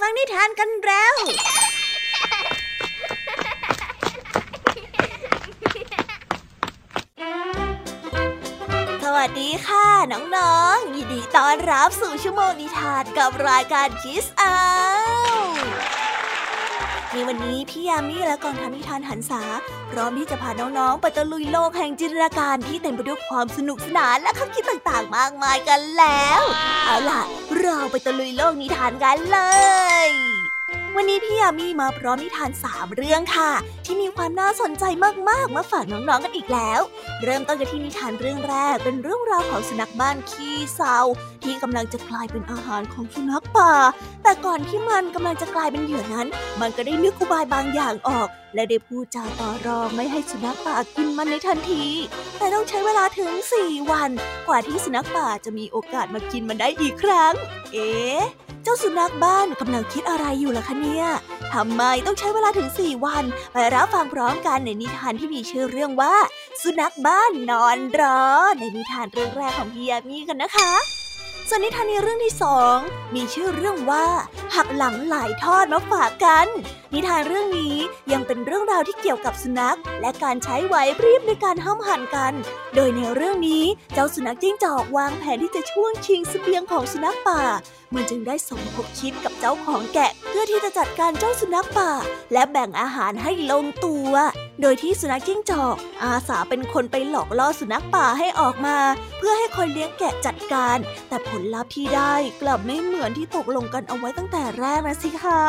ฟังนิทานกันแล้ว สวัสดีค่ะ น้องๆ ยินดีต้อนรับสู่ชั่วโมงนิทานกับรายการคิสอาในวันนี้พี่ยามีและกองทัพนิทานหันษาพร้อมที่จะพาน้องๆไปตะลุยโลกแห่งจินตนาการที่เต็มไปด้วยความสนุกสนานและข้อคิดต่างๆ มากมายกันแล้ว เอาล่ะ เราไปตะลุยโลกนิทานกันเลย วันนี้พี่ยามีมาพร้อมนิทานสามเรื่องค่ะ ที่มีความน่าสนใจมากๆมาฝากน้องๆกันอีกแล้ว เริ่มต้นกันที่นิทานเรื่องแรกเป็นเรื่องราวของสุนัขบ้านขี้เศร้าที่กำลังจะกลายเป็นอาหารของสุนัขป่า แต่ก่อนที่มันกำลังจะกลายเป็นเหยื่อนั้น มันก็ได้นึกอุบายบางอย่างออก และได้พูดจาต่อรองไม่ให้สุนัขป่ากินมันในทันที แต่ต้องใช้เวลาถึง 4 วัน กว่าที่สุนัขป่าจะมีโอกาสมากินมันได้อีกครั้ง เอ๊ะ เจ้าสุนัขบ้านกำลังคิดอะไรอยู่ล่ะคะเนี่ยทำไมต้องใช้เวลาถึง 4 วัน ไปรับฟังพร้อมกันในนิทานที่มีชื่อเรื่องว่า สุนัขบ้านนอนรอ ในนิทานเรื่องแรกของพี่ยามีกันนะคะส่วนนิทานในเรื่องที่สองมีชื่อเรื่องว่า หักหลังหลายทอดมาฝากกัน นิทานเรื่องนี้ยังเป็นเรื่องราวที่เกี่ยวกับสุนัข และการใช้ไหวพริบในการห้ามหันกัน โดยในเรื่องนี้เจ้าสุนัขจิ้งจอกวางแผนที่จะช่วงชิงเสบียงของสุนัขป่า มันจึงได้สมคบคิดกับเจ้าของแกะ เพื่อที่จะจัดการเจ้าสุนัขป่า และแบ่งอาหารให้ลงตัว โดยที่สุนัขจิ้งจอก อาสาเป็นคนไปหลอกล่อสุนัขป่าให้ออกมา เพื่อให้คนเลี้ยงแกะจัดการ แต่ผลลัพธ์ที่ได้กลับไม่เหมือนที่ตกลงกันเอาไว้ตั้งแต่แรกนะสิคะ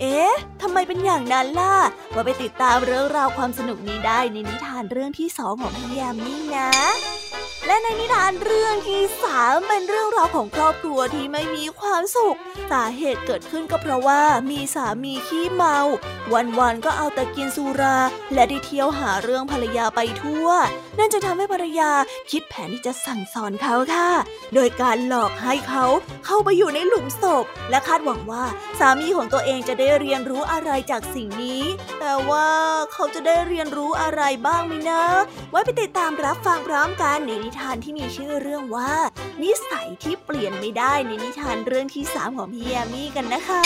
เอ๊ะ ทำไมเป็นอย่างนั้นล่ะ มาไปติดตามเรื่องราวความสนุกนี้ได้ในนิทานเรื่องที่สองของพี่ยามี่นะ และในนิทานเรื่องที่สามเป็นเรื่องราวของครอบครัวที่ไม่มีความสุข สาเหตุเกิดขึ้นก็เพราะว่ามีสามีขี้เมา วันๆก็เอาแต่กินสุรา และได้เที่ยวหาเรื่องภรรยาไปทั่ว นั่นจะทำให้ภรรยาคิดแผนที่จะสั่งสอนเขาค่ะ โดยการหลอกให้เขาเข้าไปอยู่ในหลุมศพ และคาดหวังว่าสามีของตัวเองจะได้เรียนรู้อะไรจากสิ่งนี้ แต่ว่าเขาจะได้เรียนรู้อะไรบ้างไหมนะ ไว้ไปติดตามรับฟังพร้อมกันในนิทานที่มีชื่อเรื่องว่า นิสัยที่เปลี่ยนไม่ได้ในนิทานเรื่องที่สามของพี่แยมมี่กันนะคะ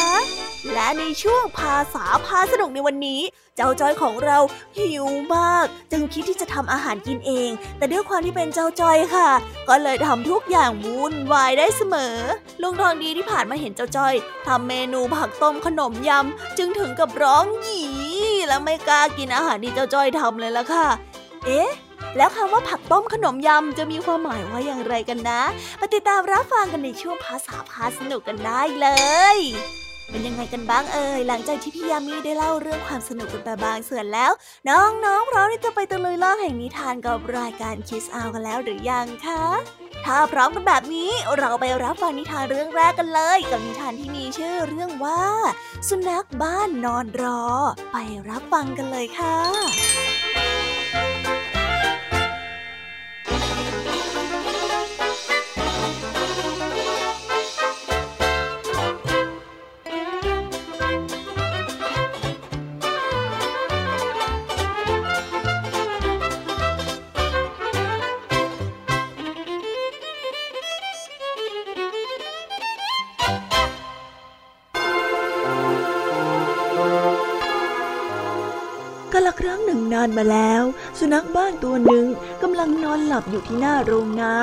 และในช่วงภาษาพาสนุกในวันนี้ เจ้าจอยของเราหิวมาก จึงคิดที่จะทำอาหารกินเอง แต่ด้วยความที่เป็นเจ้าจอยค่ะ ก็เลยทำทุกอย่างวุ่นวายได้เสมอลุงทองดีที่ผ่านมาเห็นเจ้าจอยทำเมนูผักต้มขนมยำจึงถึงกับร้องหยีและไม่กล้ากินอาหารที่เจ้าจอยทำเลยล่ะค่ะ เอ๊ะ แล้วคำว่าผักต้มขนมยำจะมีความหมายว่าอย่างไรกันนะไปติดตามรับฟังกันในช่วงภาษาพาสนุกกันได้เลยเป็นยังไงกันบ้างเอ่ยหลังจากที่พี่ยามีได้เล่าเรื่องความสนุกกันไปบางส่วนแล้ว น้องๆพร้อมที่จะไปตะลุยโลกแห่งนิทานกับรายการคิสอากันแล้วหรือยังคะถ้าพร้อมกันแบบนี้เราไปรับฟังนิทานเรื่องแรกกันเลย กับนิทานที่มีชื่อเรื่องว่า สุนัขบ้านนอนรอ ไปรับฟังกันเลยค่ะานมาแล้ว สุนัขบ้านตัวหนึ่งกำลังนอนหลับอยู่ที่หน้าโรงนา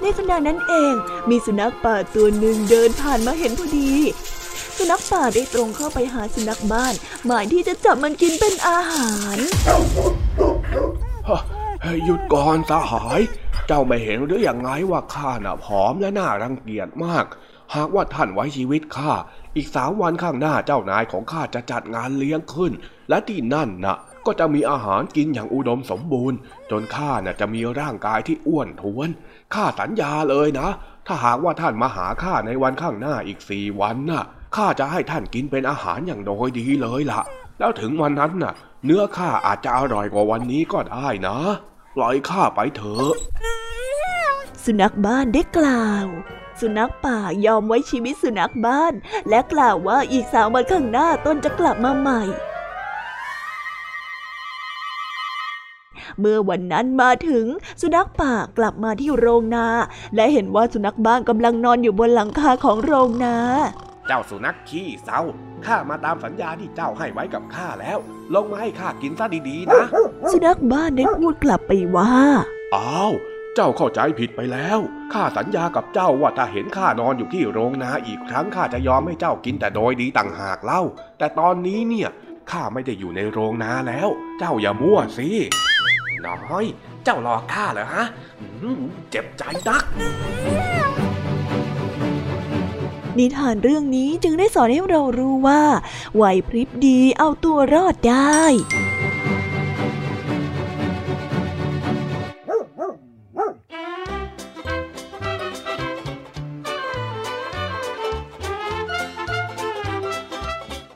ในขณะนั้นเองมีสุนัขป่าตัวหนึ่งเดินผ่านมาเห็นพอดี สุนัขป่าได้ตรงเข้าไปหาสุนัขบ้าน หมายที่จะจับมันกินเป็นอาหารหยุดก่อนสหาย เจ้าไม่เห็นหรืออย่างไงว่าข้าน่ะผอมและน่ารังเกียจมาก หากว่าท่านไว้ชีวิตข้า อีกสามวันข้างหน้าเจ้านายของข้าจะจัดงานเลี้ยงขึ้น และที่นั่นนะ่ะก็จะมีอาหารกินอย่างอุดมสมบูรณ์ จนข้าน่ะจะมีร่างกายที่อ้วนท้วนข้าสัญญาเลยนะ ถ้าหากว่าท่านมาหาข้าในวันข้างหน้าอีกสี่วันน่ะข้าจะให้ท่านกินเป็นอาหารอย่างโดยดีเลยละ่ะ แล้วถึงวันนั้นน่ะ เนื้อข้าอาจจะอร่อยกว่าวันนี้ก็ได้นะปล่อยข้าไปเถอะสุนัขบ้านได้กล่าว สุนัขป่ายอมไว้ชีวิตสุนัขบ้าน และกล่าวว่าอีกสามวันข้างหน้าตนจะกลับมาใหม่ เมื่อวันนั้นมาถึงสุนัขป่ากลับมาที่โรงนา และเห็นว่าสุนัขบ้านกำลังนอนอยู่บนหลังคาของโรงนา เจ้าสุนัขขี้เศร้าข้ามาตามสัญญาที่เจ้าให้ไว้กับข้าแล้ว ลงมาให้ข้ากินซะดีๆนะ สุนัขบ้านได้พูดกลับไปว่า อ้าว เจ้าเข้าใจผิดไปแล้ว ข้าสัญญากับเจ้าว่าถ้าเห็นข้านอนอยู่ที่โรงนาอีกครั้งข้าจะยอมให้เจ้ากินแต่โดยดีต่างหากเล่า แต่ตอนนี้เนี่ยข้าไม่ได้อยู่ในโรงนาแล้ว เจ้าอย่ามั่วสิ น้อย เจ้ารอข้าเหรอฮะอืมเจ็บใจนัก นิทานเรื่องนี้จึงได้สอนให้เรารู้ว่าไหวพริบดีเอาตัวรอดได้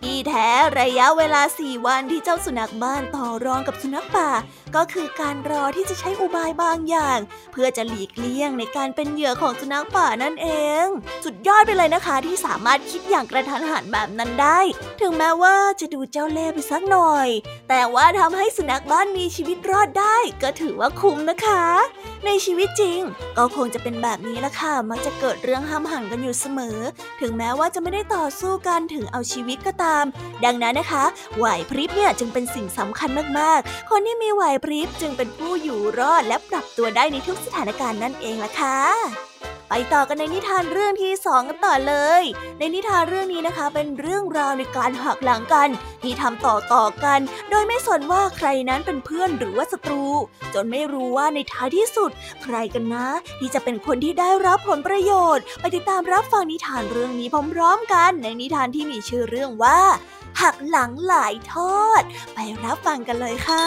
ที่แท้ระยะเวลาสี่วันที่เจ้าสุนัขบ้านต่อรองกับสุนัขป่าก็คือการรอที่จะใช้อุบายบางอย่าง เพื่อจะหลีกเลี่ยงในการเป็นเหยื่อของสุนัขป่านั่นเอง สุดยอดไปเลยนะคะที่สามารถคิดอย่างกระทันหันแบบนั้นได้ ถึงแม้ว่าจะดูเจ้าเล่ห์ไปสักหน่อย แต่ว่าทำให้สุนัขบ้านมีชีวิตรอดได้ ก็ถือว่าคุ้มนะคะ ในชีวิตจริง ก็คงจะเป็นแบบนี้ละค่ะ มักจะเกิดเรื่องห้ามหันกันอยู่เสมอ ถึงแม้ว่าจะไม่ได้ต่อสู้กันถึงเอาชีวิตก็ตาม ดังนั้นนะคะ ไหวพริบเนี่ยจึงเป็นสิ่งสำคัญมากๆ คนที่มีไหวพริบจึงเป็นผู้อยู่รอดและปรับตัวได้ในทุกสถานการณ์นั่นเองล่ะค่ะไปต่อกันในนิทานเรื่องที่สองกันต่อเลย ในนิทานเรื่องนี้นะคะ เป็นเรื่องราวในการหักหลังกัน ที่ทำต่อต่อกัน โดยไม่สนว่าใครนั้นเป็นเพื่อนหรือว่าศัตรู จนไม่รู้ว่าในท้ายที่สุด ใครกันนะ ที่จะเป็นคนที่ได้รับผลประโยชน์ ไปติดตามรับฟังนิทานเรื่องนี้พร้อมๆกัน ในนิทานที่มีชื่อเรื่องว่า หักหลังหลายทอด ไปรับฟังกันเลยค่ะ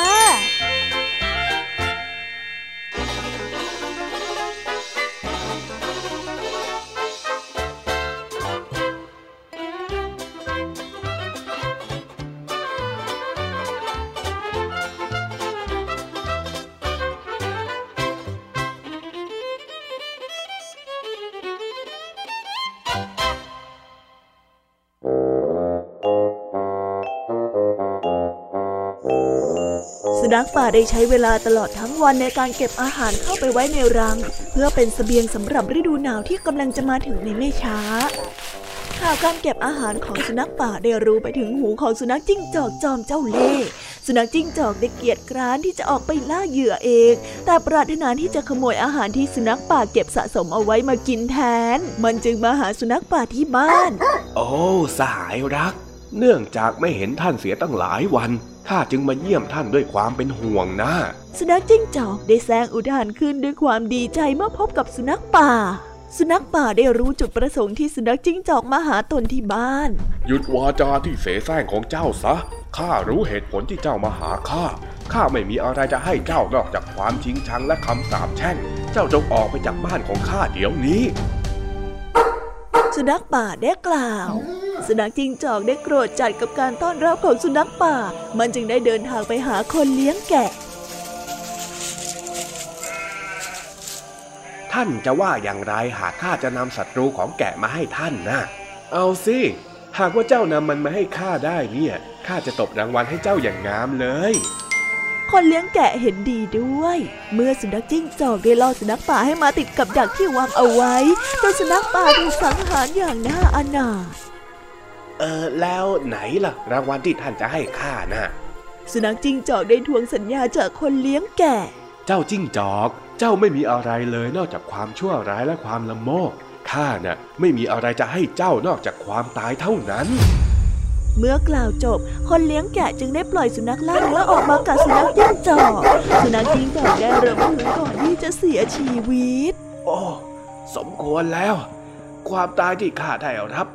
นัขป่าได้ใช้เวลาตลอดทั้งวันในการเก็บอาหารเข้าไปไว้ในรัง เพื่อเป็นเสบียงสำหรับฤดูหนาวที่กำลังจะมาถึงในไม่ช้าข่าวการเก็บอาหารของสุนัขป่าได้รู้ไปถึงหูของสุนัขจิ้งจอกจอมเจ้าเล่ห์สุนัขจิ้งจอกได้เกียจคร้านที่จะออกไปล่าเหยื่อเอง แต่ปรารถนาที่จะขโมยอาหารที่สุนัขป่าเก็บสะสมเอาไว้มากินแทน มันจึงมาหาสุนัขป่าที่บ้าน โอ้ สหายรัก เนื่องจากไม่เห็นท่านเสียตั้งหลายวัน ข้าจึงมาเยี่ยมท่านด้วยความเป็นห่วงนะ สุนัขจิ้งจอกได้แซงอุทานขึ้นด้วยความดีใจเมื่อพบกับสุนัขป่า สุนัขป่าได้รู้จุดประสงค์ที่สุนัขจิ้งจอกมาหาตนที่บ้าน หยุดวาจาที่เสแสร้งของเจ้าซะ ข้ารู้เหตุผลที่เจ้ามาหาข้า ข้าไม่มีอะไรจะให้เจ้านอกจากความชิงชังและคำสาปแช่ง เจ้าจงออกไปจากบ้านของข้าเดี๋ยวนี้ สุนัขป่าได้กล่าว สุนัขจิ้งจอกได้โกรธจัดกับการต้อนรับของสุนัขป่า มันจึงได้เดินทางไปหาคนเลี้ยงแกะ ท่านจะว่าอย่างไรหากข้าจะนำศัตรูของแกะมาให้ท่านนะ เอาสิ หากว่าเจ้านำมันมาให้ข้าได้เนี่ยข้าจะตบรางวัลให้เจ้าอย่างงามเลย คนเลี้ยงแกะเห็นดีด้วย เมื่อสุนัขจิ้งจอกได้ล่อสุนัขป่าให้มาติดกับดักที่วางเอาไว้แต่สุนัขป่าถูกสังหารอย่างน่าอนาถ เออแล้วไหนล่ะ รางวัลที่ท่านจะให้ข้านะสุนัขจิ้งจอกได้ทวงสัญญาจากคนเลี้ยงแกะเจ้าจิ้งจอก เจ้าไม่มีอะไรเลยนอกจากความชั่วร้ายและความละโมบข้าน่ะไม่มีอะไรจะให้เจ้านอกจากความตายเท่านั้น เมื่อกล่าวจบ คนเลี้ยงแกะจึงได้ปล่อยสุนัขล่าเนื้อออกมากัดสุนัขจิ้งจอก สุนัขจิ้งจอกได้เริ่มถึงก่อนที่จะเสียชีวิต โอ้ สมควรแล้ว ความตายที่ข้าได้รับ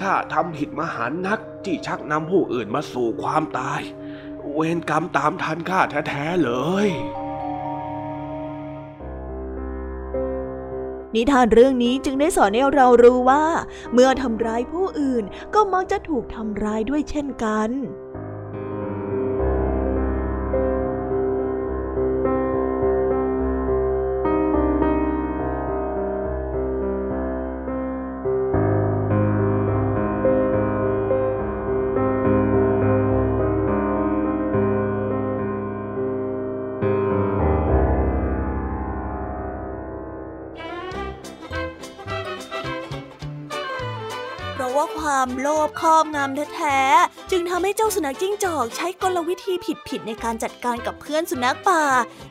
ข้าทำผิดมหันต์นักที่ชักนำผู้อื่นมาสู่ความตาย เวรกรรมตามทันข้าแท้ๆเลย นิทานเรื่องนี้จึงได้สอนให้เรารู้ว่า เมื่อทำร้ายผู้อื่นก็มักจะถูกทำร้ายด้วยเช่นกัน ความโลภครอบงำแท้ๆจึงทำให้เจ้าสุนัขจิ้งจอกใช้กลวิธีผิดๆในการจัดการกับเพื่อนสุนัขป่า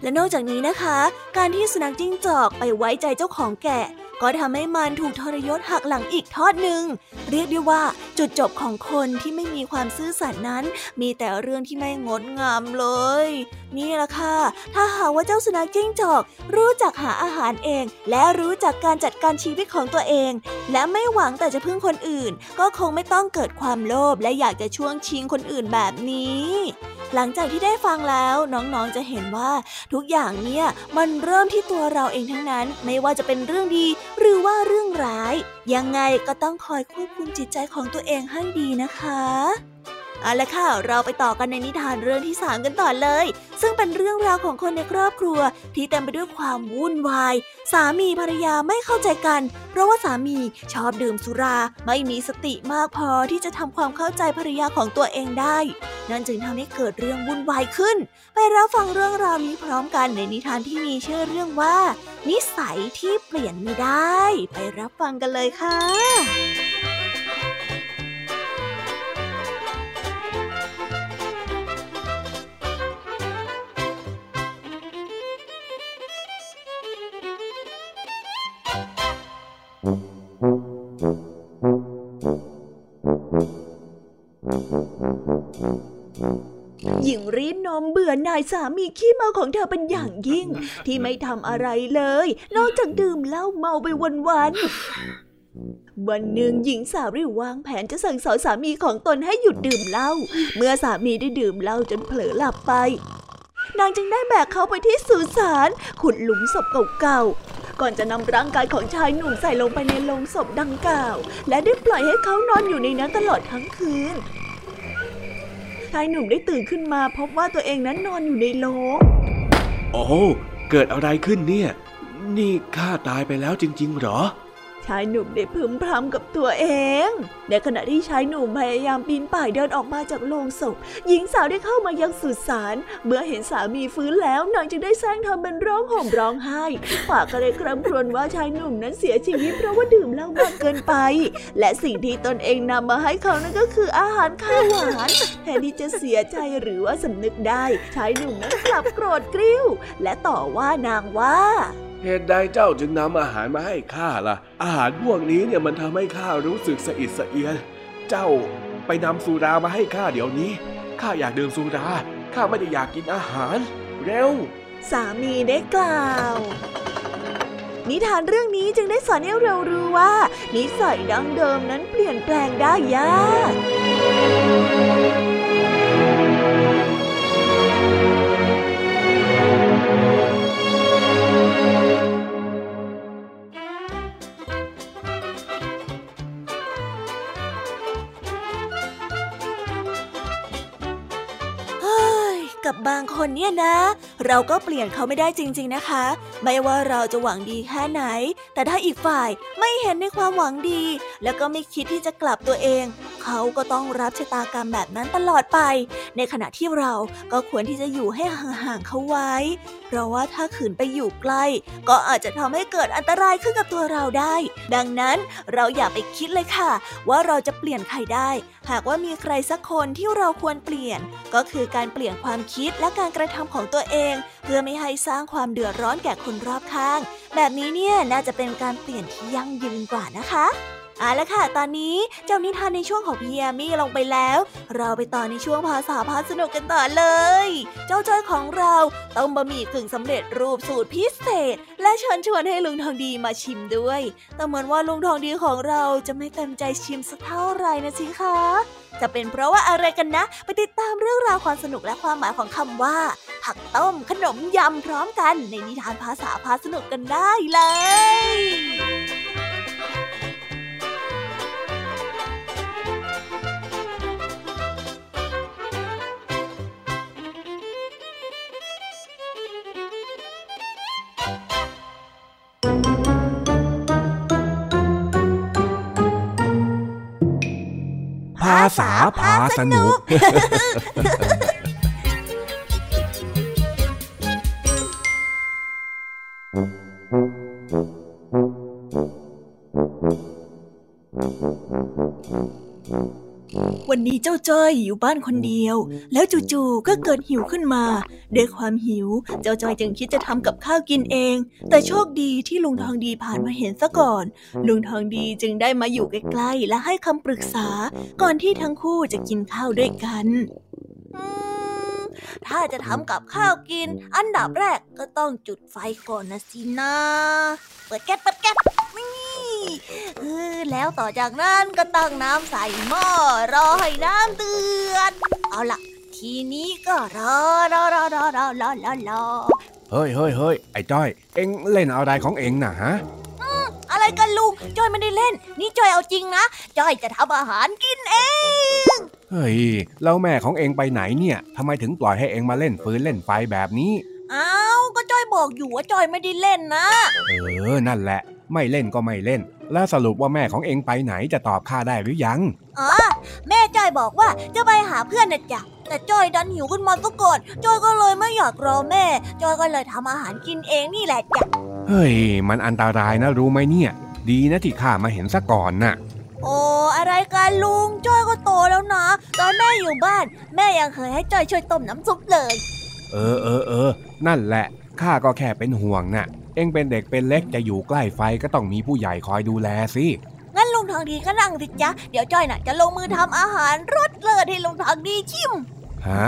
และนอกจากนี้นะคะ การที่สุนัขจิ้งจอกไปไว้ใจเจ้าของแกะ ก็ทำให้มันถูกทรยศหักหลังอีกทอดหนึ่ง เรียกได้ว่าจุดจบของคนที่ไม่มีความซื่อสัตย์นั้น มีแต่เรื่องที่ไม่งดงามเลย นี่แหละค่ะ ถ้าหากว่าเจ้าสุนัขจิ้งจอก รู้จักหาอาหารเอง และรู้จักการจัดการชีวิตของตัวเอง และไม่หวังแต่จะพึ่งคนอื่น ก็คงไม่ต้องเกิดความโลภและอยากจะช่วงชิงคนอื่นแบบนี้ หลังจากที่ได้ฟังแล้วน้องๆจะเห็นว่าทุกอย่างเนี่ยมันเริ่มที่ตัวเราเองทั้งนั้น ไม่ว่าจะเป็นเรื่องดีหรือว่าเรื่องร้าย ยังไงก็ต้องคอยควบคุมจิตใจของตัวเองให้ดีนะคะ เอาละค่ะ เราไปต่อกันในนิทานเรื่องที่สามกันต่อเลย ซึ่งเป็นเรื่องราวของคนในครอบครัว ที่เต็มไปด้วยความวุ่นวาย สามีภรรยาไม่เข้าใจกัน เพราะว่าสามีชอบดื่มสุรา ไม่มีสติมากพอที่จะทำความเข้าใจภรรยาของตัวเองได้ นั่นจึงทำให้เกิดเรื่องวุ่นวายขึ้น ไปรับฟังเรื่องราวนี้พร้อมกันในนิทานที่มีชื่อเรื่องว่า นิสัยที่เปลี่ยนไม่ได้ ไปรับฟังกันเลยค่ะ นายสามีขี้เมาของเธอเป็นอย่างยิ่ง ที่ไม่ทำอะไรเลย นอกจากดื่มเหล้าเมาไปวันๆวันหนึ่งหญิงสาวได้วางแผนจะสั่งสอนสามีของตนให้หยุดดื่มเหล้า เมื่อสามีได้ดื่มเหล้าจนเผลอหลับไป นางจึงได้แบกเขาไปที่สุสานขุดหลุมศพเก่าๆ ก่อนจะนำร่างกายของชายหนุ่มใส่ลงไปในโลงศพดังกล่าว และได้ปล่อยให้เขานอนอยู่ในนั้นตลอดทั้งคืน ชายหนุ่มได้ตื่นขึ้นมา พบว่าตัวเองนั้นนอนอยู่ในโลงโอ้เกิดอะไรขึ้นเนี่ย นี่ข้าตายไปแล้วจริง ๆ หรอ ชายหนุ่มได้พึมพำกับตัวเอง ในขณะที่ชายหนุ่มพยายามปีนป่ายเดินออกมาจากโลงศพ หญิงสาวได้เข้ามายังสุสาน เมื่อเห็นสามีฟื้นแล้วนางจึงได้แซงทำเป็นร้องห่มร้องไห้ ปากก็เลยคร่ำครวญว่าชายหนุ่มนั้นเสียชีวิตเพราะว่าดื่มเหล้ามากเกินไป และสิ่งที่ตนเองนำมาให้เขานั่นก็คืออาหารข้าวหวานแทนที่จะเสียใจหรือว่าสำนึกได้ ชายหนุ่มนั้นกลับโกรธกริ้ว และต่อว่านางว่า เหตุใดเจ้าจึงนำอาหารมาให้ข้าล่ะ อาหารพวกนี้เนี่ยมันทำให้ข้ารู้สึกสะอิดสะเอียน เจ้าไปนำสุรามาให้ข้าเดี๋ยวนี้ ข้าอยากดื่มสุรา ข้าไม่ได้อยากกินอาหาร เร็ว สามีได้กล่าว นิทานเรื่องนี้จึงได้สอนให้เรารู้ว่า นิสัยดั้งเดิมนั้นเปลี่ยนแปลงได้ยาก บางคนเนี่ยนะ เราก็เปลี่ยนเขาไม่ได้จริง ๆนะคะ ไม่ว่าเราจะหวังดีแค่ไหน แต่ถ้าอีกฝ่ายไม่เห็นในความหวังดี แล้วก็ไม่คิดที่จะกลับตัวเอง เขาก็ต้องรับชะตากรรมแบบนั้นตลอดไป ในขณะที่เราก็ควรที่จะอยู่ให้ห่างๆเขาไว้ เพราะว่าถ้าขืนไปอยู่ใกล้ ก็อาจจะทำให้เกิดอันตรายขึ้นกับตัวเราได้ ดังนั้นเราอย่าไปคิดเลยค่ะ ว่าเราจะเปลี่ยนใครได้ หากว่ามีใครสักคนที่เราควรเปลี่ยน ก็คือการเปลี่ยนความคิดและการกระทำของตัวเอง เพื่อไม่ให้สร้างความเดือดร้อนแก่คนรอบข้าง แบบนี้เนี่ยน่าจะเป็นการเปลี่ยนที่ยั่งยืนกว่านะคะ เอาละค่ะ ตอนนี้เจ้านิทานในช่วงของพี่ยามี่ลงไปแล้ว เราไปต่อในช่วงภาษาพาสนุกกันต่อเลย เจ้าจ้อยของเราต้มบะหมี่กึ่งสำเร็จรูปสูตรพิเศษ และเชิญชวนให้ลุงทองดีมาชิมด้วย แต่เหมือนว่าลุงทองดีของเราจะไม่เต็มใจชิมสักเท่าไหร่นะสิคะ จะเป็นเพราะว่าอะไรกันนะ ไปติดตามเรื่องราวความสนุกและความหมายของคำว่า ผักต้มขนมยำพร้อมกัน ในนิทานภาษาพาสนุกกันได้เลย ษาพาสนุก เจ้าจ้อยอยู่บ้านคนเดียว แล้วจู่ๆก็เกิดหิวขึ้นมา ด้วยความหิว เจ้าจ้อยจึงคิดจะทำกับข้าวกินเอง แต่โชคดีที่ลุงทองดีผ่านมาเห็นซะก่อน ลุงทองดีจึงได้มาอยู่ใกล้ๆและให้คำปรึกษา ก่อนที่ทั้งคู่จะกินข้าวด้วยกันอืมถ้าจะทำกับข้าวกิน อันดับแรกก็ต้องจุดไฟก่อนนะสินะ เปิดแก๊สเปิดแก๊สนี่เออ แล้วต่อจากนั้นก็ตั้งน้ำใส่หม้อรอให้น้ำเดือด เอาล่ะ ทีนี้ก็รอรอรอรอรอรอรอรอเฮ้ยเฮ้ยเฮ้ยไอ้จ้อย เอ็งเล่นอะไรของเอ็งน่ะฮะอะไรกันลุงจอยไม่ได้เล่น นี่จอยเอาจริงนะจอยจะทำอาหารกินเองเฮ้ยแล้วแม่ของเอ็งไปไหนเนี่ยทำไมถึงปล่อยให้เอ็งมาเล่นฟืนเล่นไฟแบบนี้อ้าวก็จอยบอกอยู่ว่าจอยไม่ได้เล่นนะ เออนั่นแหละ ไม่เล่นก็ไม่เล่น แล้วสรุปว่าแม่ของเอ็งไปไหนจะตอบข้าได้หรือยัง อ๋อ แม่จอยบอกว่าจะไปหาเพื่อนนะจ๊ะแต่จอยดันหิวขึ้นมาซะก่อน จอยก็เลยไม่อยากรอแม่ จอยก็เลยทำอาหารกินเองนี่แหละจ๊ะเฮ้ย มันอันตรายนะรู้ไหมเนี่ย ดีนะที่ข้ามาเห็นซะก่อนน่ะโอ้อะไรกันลุงจอยก็โตแล้วนะ ตอนแม่อยู่บ้าน แม่ยังเคยให้จอยช่วยต้มน้ำซุปเลย เออเออเออนั่นแหละข้าก็แค่เป็นห่วงน่ะ เอ็งเป็นเด็กเป็นเล็กจะอยู่ใกล้ไฟก็ต้องมีผู้ใหญ่คอยดูแลสิงั้นลุงทองดีก็นั่งสิจ๊ะเดี๋ยวจอยน่ะจะลงมือทำอาหารรสเลิศให้ลุงทองดีชิมฮะ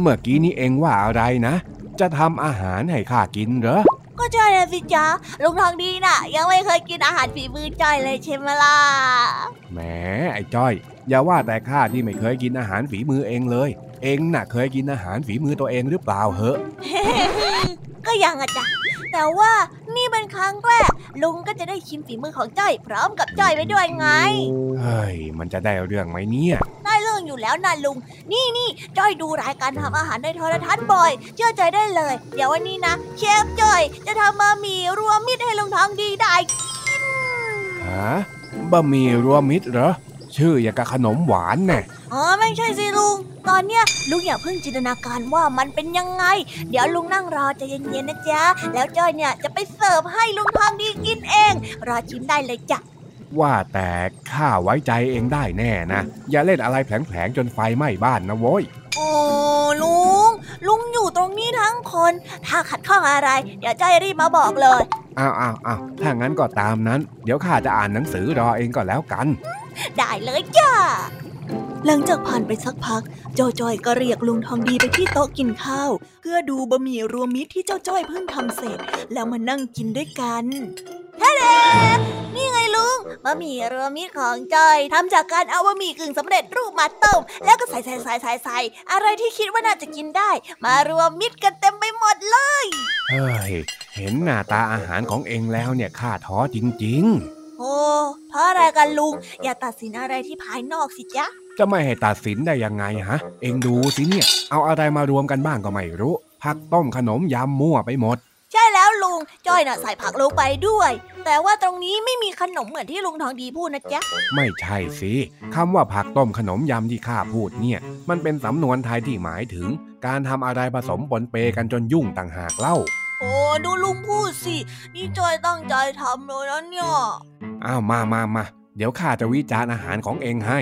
เมื่อกี้นี้เอ็งว่าอะไรนะ จะทำอาหารให้ข้ากินเหรอก็ใช่นะสิจ๊ะลุงทองดีน่ะ ยังไม่เคยกินอาหารฝีมือจอยเลยใช่ไหมล่ะแหมไอ้จ้อย อย่าว่าแต่ข้าที่ไม่เคยกินอาหารฝีมือเองเลย เองน่ะเคยกินอาหารฝีมือตัวเองหรือเปล่าเหอะ ก็ยังอะจ๊ะแต่ว่านี่เป็นครั้งแรกลุงก็จะได้ชิมฝีมือของจ้อยพร้อมกับจ้อยไปด้วยไง เฮ้ย มันจะได้เรื่องไหมเนี่ยได้เรื่องอยู่แล้วนะลุง นี่นี่จ้อยดูรายการทำอาหารในโทรทัศน์บ่อย เชื่อใจได้เลย เดี๋ยววันนี้นะ เชฟจ้อยจะทำบะหมี่รวมมิตรให้ลุงทองดีได้กินฮะบะหมี่รวมมิตรเหรอ ชื่ออย่างกับขนมหวานแน่อ๋อไม่ใช่สิลุง ตอนเนี้ยลุงอย่าเพิ่งจินตนาการว่ามันเป็นยังไง เดี๋ยวลุงนั่งรอใจเย็นๆนะจ๊ะ แล้วจ้อยเนี่ยจะไปเสิร์ฟให้ลุงทองดีกินเอง รอชิมได้เลยจ้ะว่าแต่ข้าไว้ใจเองได้แน่นะ อย่าเล่นอะไรแผลงๆจนไฟไหม้บ้านนะโว้ยโอ้ลุง ลุงอยู่ตรงนี้ทั้งคน ถ้าขัดข้องอะไร เดี๋ยวจ้อยรีบมาบอกเลยอ้าวอ้าวอ้าวถ้างั้นก็ตามนั้น เดี๋ยวข้าจะอ่านหนังสือรอเองก็แล้วกัน ได้เลยจ้า หลังจากผ่านไปสักพัก เจ้าจ้อยก็เรียกลุงทองดีไปที่โต๊ะกินข้าว เพื่อดูบะหมี่รวมมิตรที่เจ้าจ้อยเพิ่งทำเสร็จ แล้วมานั่งกินด้วยกันนี่ไงลุงบะหมี่รวมมิตรของจ้อยทำจากการเอาบะหมี่กึ่งสำเร็จรูปมาต้ม แล้วก็ใส่ใส่ใส่ใส่ใส่อะไรที่คิดว่าน่าจะกินได้ มารวมมิตรกันเต็มไปหมดเลย เฮ้ย เห็นหน้าตาอาหารของเองแล้วเนี่ยข้าท้อจริง โอ้เพราะอะไรกันลุง อย่าตัดสินอะไรที่ภายนอกสิจ๊ะๆจะไม่ให้ตัดสินได้ยังไงฮะ เองดูสิเนี่ย เอาอะไรมารวมกันบ้างก็ไม่รู้ผักต้มขนมยำมั่วไปหมด ใช่แล้วลุง จ้อยน่ะใส่ผักลงไปด้วย แต่ว่าตรงนี้ไม่มีขนมเหมือนที่ลุงทองดีพูดนะจ๊ะ ไม่ใช่สิคำว่าผักต้มขนมยำที่ข้าพูดเนี่ย มันเป็นสำนวนไทยที่หมายถึง การทำอะไรผสมปนเปกันจนยุ่งต่างหากเล่า โอ้ดูลุงพูดสิ นี่จอยตั้งใจทำเลยนะเนี่ย อ้าวมามามาเดี๋ยวข้าจะวิจารณ์อาหารของเองให้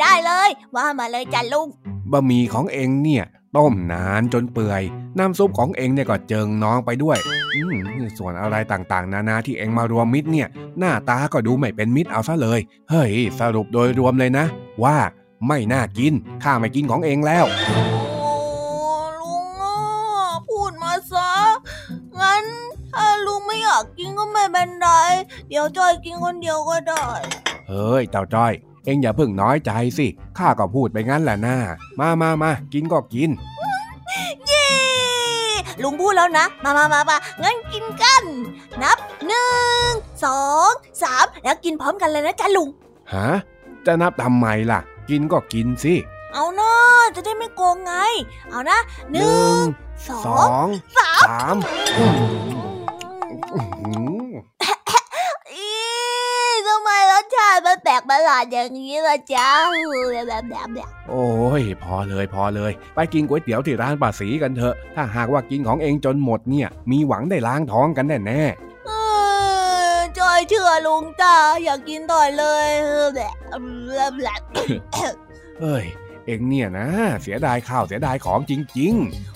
ได้เลย ว่ามาเลยจ้ะลุงบะหมี่ของเองเนี่ย ต้มนานจนเปื่อย น้ำซุปของเองเนี่ยก็เจิงน้องไปด้วยอืมส่วนอะไรต่างๆ นานาที่เองมารวมมิตรเนี่ย หน้าตาก็ดูไม่เป็นมิตรเอาซะเลย เฮ้ย สรุปโดยรวมเลยนะ ว่าไม่น่ากินข้าไม่กินของเองแล้วโอยากกินก็ไม่เป็นไร เดี๋ยวจอยกินคนเดียวก็ได้ เฮ้ยเจ้าจ้อย เองอย่าเพิ่งน้อยใจสิ ข้าก็พูดไปงั้นแหละนะมามามากินก็กิน เย้ลุงพูดแล้วนะ มามามามางั้นกินกัน นับหนึ่งสองสามแล้วกินพร้อมกันเลยนะจ๊ะลุง ฮะ จะนับทำไมล่ะ กินก็กินสิ เอานะจะได้ไม่โกงไง เอานะหนึ่งสอสองงสามสาม อื้อหืออีทำไมรสชาติมันแปลกประหลาดอย่างนี้ล่ะจ๊ะแบบแบบแบบแบบโอ้ย พอเลยพอเลย ไปกินก๋วยเตี๋ยวที่ร้านป้าสีกันเถอะ ถ้าหากว่ากินของเองจนหมดเนี่ย มีหวังได้ล้างท้องกันแน่แน่เออจอยอยเชื่อลุงจ้าอยากกินต่อยเลยแหละแหละแหละเฮ้ยเอ็งเนี่ยนะ เสียดายข้าวเสียดายของจริงว้